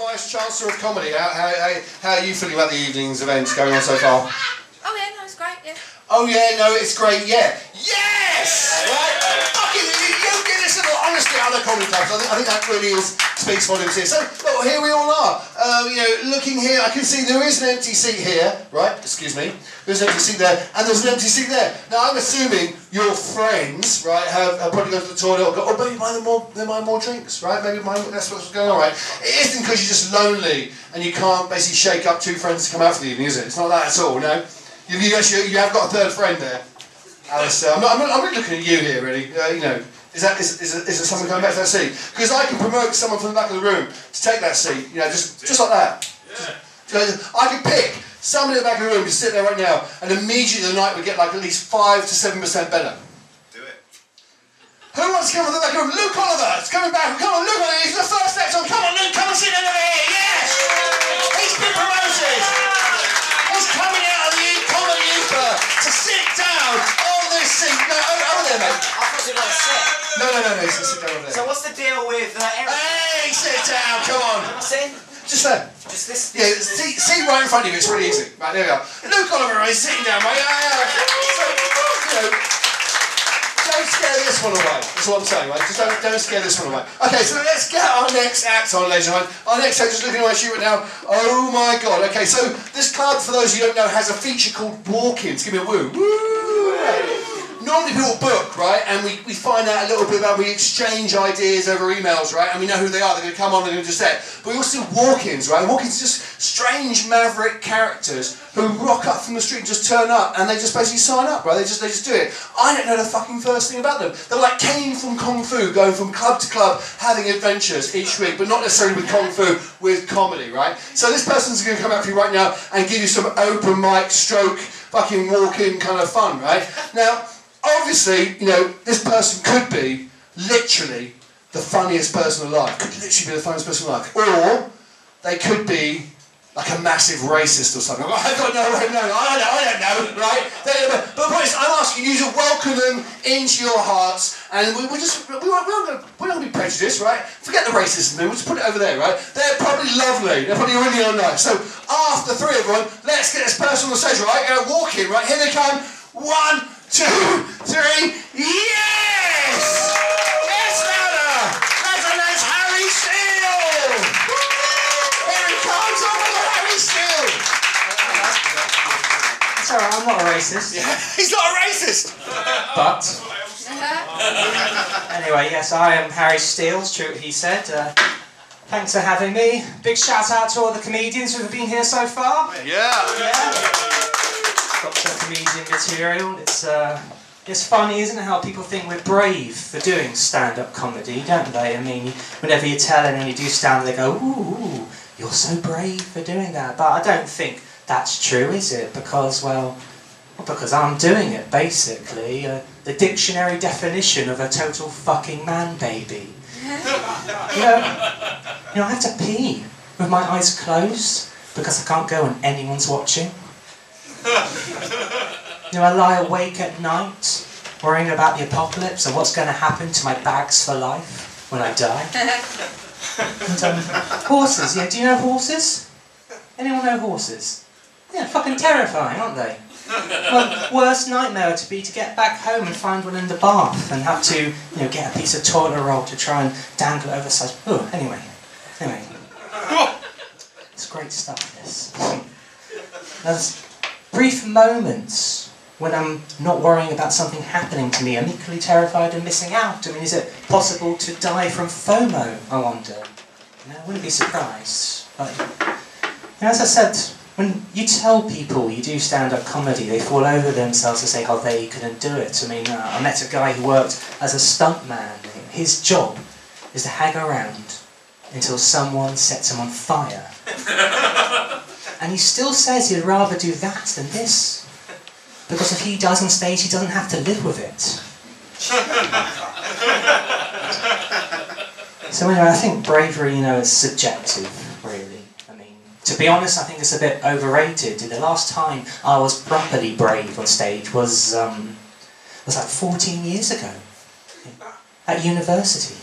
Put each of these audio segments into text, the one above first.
Vice Chancellor of Comedy. How, how, how, how are you feeling about the evening's events going on so far? Oh yeah, no, it's great. Yeah. Oh yeah, no, it's great. Yeah, yes, right. Fucking, you, you get this little honesty out of the comedy clubs. I think, I think that really is speaks volumes here. So, well, here we all are. Um, you know, looking here, I can see there is an empty seat here, right? Excuse me. There's an empty seat there, and there's an empty seat there. Now, I'm assuming your friends, right, have, have probably gone to the toilet or go, oh, maybe buy them more, they buy more drinks, right? Maybe buy, that's what's going on, right? It isn't because you're just lonely and you can't basically shake up two friends to come out for the evening, is it? It's not that at all, no. You, you actually, you have got a third friend there. Uh, I'm, not, I'm, not, I'm looking at you here, really. Uh, you know, is that is, is, is there someone coming back to that seat? Because I can promote someone from the back of the room to take that seat. You know, just just like that. Just- I can pick somebody in the back of the room to sit there right now, and immediately the night would get like at least five to seven percent better. Do it. Who wants to come from the back of the room? Luke Oliver, it's coming back. Come on, Luke Oliver, he's the first act on. Come on, Luke, come and sit over here. Yes! He's been promoted. Over, over there, mate. I thought you were going to sit. No, no, no, no, he's sit down over there. So what's the deal with uh, Eric? Hey, sit down, come on. Sitting? Just there. Just this? Yeah, see, see right in front of you, it's really easy. Right, there we are. Luke Oliver is sitting down, mate. Yeah, yeah. So, you know, don't scare this one away. That's what I'm saying, right? Just don't, don't scare this one away. Okay, so let's get our next act on, ladies and gentlemen. Our next act is looking at my shoe right now. Oh my god. Okay, so this club, for those you who don't know, has a feature called Walk-ins. Give me a woo. Woo! Normally people book, right? And we, we find out a little bit about, we exchange ideas over emails, right? And we know who they are. They're going to come on, they're going to just set. But we also do walk-ins, right? Walk-ins are just strange maverick characters who rock up from the street, and just turn up, and they just basically sign up, right? They just they just do it. I don't know the fucking first thing about them. They're like Caine from Kung Fu, going from club to club, having adventures each week, but not necessarily with Kung Fu, with comedy, right? So this person's going to come up to you right now and give you some open mic stroke, fucking walk-in kind of fun, right? Now, obviously, you know, this person could be literally the funniest person alive. Could literally be the funniest person alive. Or they could be like a massive racist or something. I don't know, I don't I don't I don't know, right? But the point is, I'm asking you to welcome them into your hearts, and we, we just we, we're not going to be prejudiced, right? Forget the racism thing. We'll just put it over there, right? They're probably lovely. They're probably really, really nice. So after three them, let's get this person on the stage, right? Walk in, right? Here they come. One, two, three. Yes! Yes, louder! That's a nice Harry Steele! Here he comes! Oh my God, Harry Steele! It's alright, I'm not a racist. He's not a racist! But, anyway, yes, I am Harry Steele, it's true what he said. Uh, thanks for having me. Big shout out to all the comedians who have been here so far. Yeah! Yeah. Some comedian material. It's, uh, it's funny, isn't it, how people think we're brave for doing stand-up comedy, don't they? I mean, whenever you tell anyone you do stand-up, they go, ooh, you're so brave for doing that. But I don't think that's true, is it? Because, well, because I'm doing it, basically. Uh, the dictionary definition of a total fucking man baby. you, know, you know, I have to pee with my eyes closed because I can't go when anyone's watching. You know, I lie awake at night worrying about the apocalypse and what's going to happen to my bags for life when I die. And, um, horses, yeah, do you know horses? Anyone know horses? Yeah, fucking terrifying, aren't they? Well, worst nightmare would be to get back home and find one in the bath and have to, you know, get a piece of toilet roll to try and dangle it over the side. Oh, anyway, anyway. It's great stuff, this. There's brief moments when I'm not worrying about something happening to me. I'm equally terrified of missing out. I mean, is it possible to die from FOMO, I wonder? You know, I wouldn't be surprised. But, you know, as I said, when you tell people you do stand-up comedy, they fall over themselves and say how they couldn't do it. I mean, uh, I met a guy who worked as a stuntman. His job is to hang around until someone sets him on fire. and he still says he'd rather do that than this. Because if he dies on stage, he doesn't have to live with it. So anyway, I think bravery, you know, is subjective, really. I mean, to be honest, I think it's a bit overrated. The last time I was properly brave on stage was um, was like 14 years ago at university.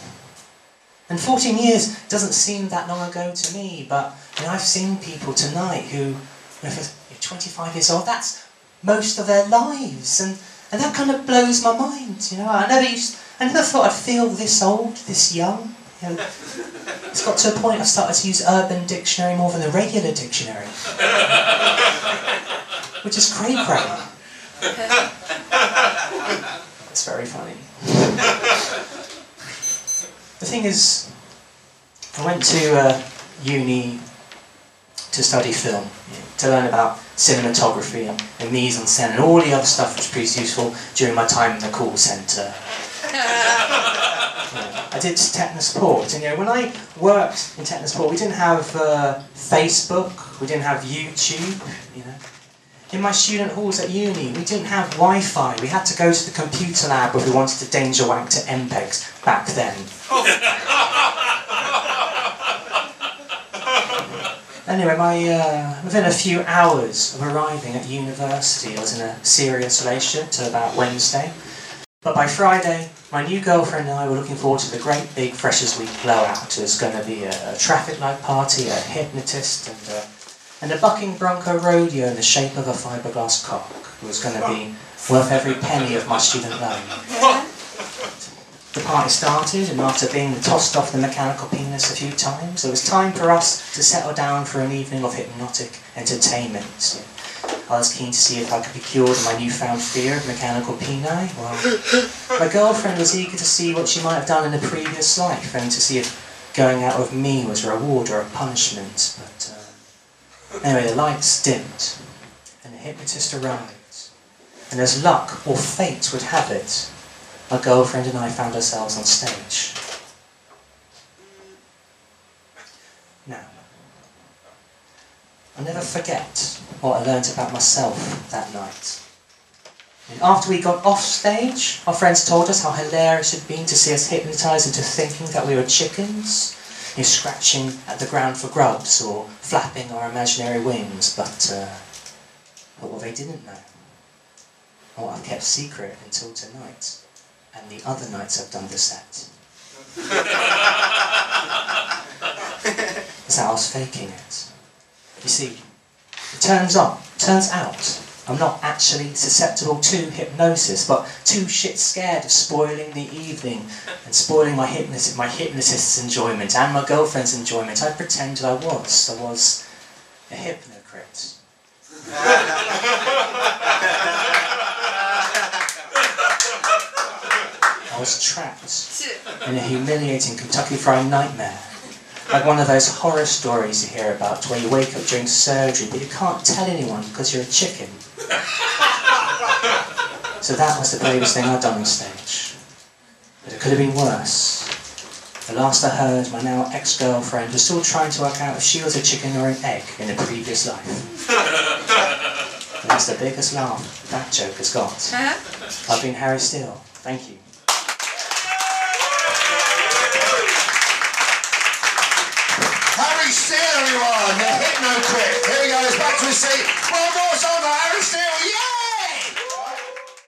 And 14 years doesn't seem that long ago to me, but know, I've seen people tonight who, you know, they're 25 years old, that's most of their lives, and, and that kind of blows my mind. You know, I never used, I never thought I'd feel this old, this young. You know, it's got to a point I've started to use Urban Dictionary more than the regular dictionary, which is cray cray. It's very funny. the thing is, I went to uh, uni to study film, to learn about cinematography and, and mise en scène and all the other stuff which proved useful during my time in the call centre. Know, I did Technosport, and you know, when I worked in Technosport, we didn't have uh, Facebook, we didn't have YouTube, you know. In my student halls at uni, we didn't have Wi-Fi. We had to go to the computer lab if we wanted to danger wank to MPEGs back then. Anyway, my, uh, within a few hours of arriving at university, I was in a serious relationship till about Wednesday. But by Friday, my new girlfriend and I were looking forward to the great big Freshers Week blowout. There's going to be a, a traffic light party, a hypnotist, and a, and a bucking bronco rodeo in the shape of a fiberglass cock. It was going to be worth every penny of my student loan. The party started, and after being tossed off the mechanical penis a few times, it was time for us to settle down for an evening of hypnotic entertainment. I was keen to see if I could be cured of my newfound fear of mechanical peni. Well, my girlfriend was eager to see what she might have done in a previous life, and to see if going out with me was a reward or a punishment. But uh, anyway, the lights dimmed, and the hypnotist arrived. And as luck or fate would have it, my girlfriend and I found ourselves on stage. Now, I'll never forget what I learned about myself that night. And after we got off stage, our friends told us how hilarious it had been to see us hypnotised into thinking that we were chickens, you know, scratching at the ground for grubs or flapping our imaginary wings, but, uh, but what they didn't know, and what I've kept secret until tonight, and the other nights I've done the set. is that I was faking it. You see, it turns on, turns out, I'm not actually susceptible to hypnosis, but too shit scared of spoiling the evening and spoiling my hypnotist, my hypnotist's enjoyment and my girlfriend's enjoyment. I pretended I was. I was a hypnocrit. I was trapped in a humiliating Kentucky Fried Nightmare. Like one of those horror stories you hear about where you wake up during surgery but you can't tell anyone because you're a chicken. So that was the bravest thing I'd done on stage. But it could have been worse. The last I heard, my now ex-girlfriend was still trying to work out if she was a chicken or an egg in a previous life. And that's the biggest laugh that joke has got. Uh-huh. I've been Harry Steele. Thank you. Harry Steele, everyone, the hypnocrit. Here we go, it's back to his seat. One more song for Harry Steele,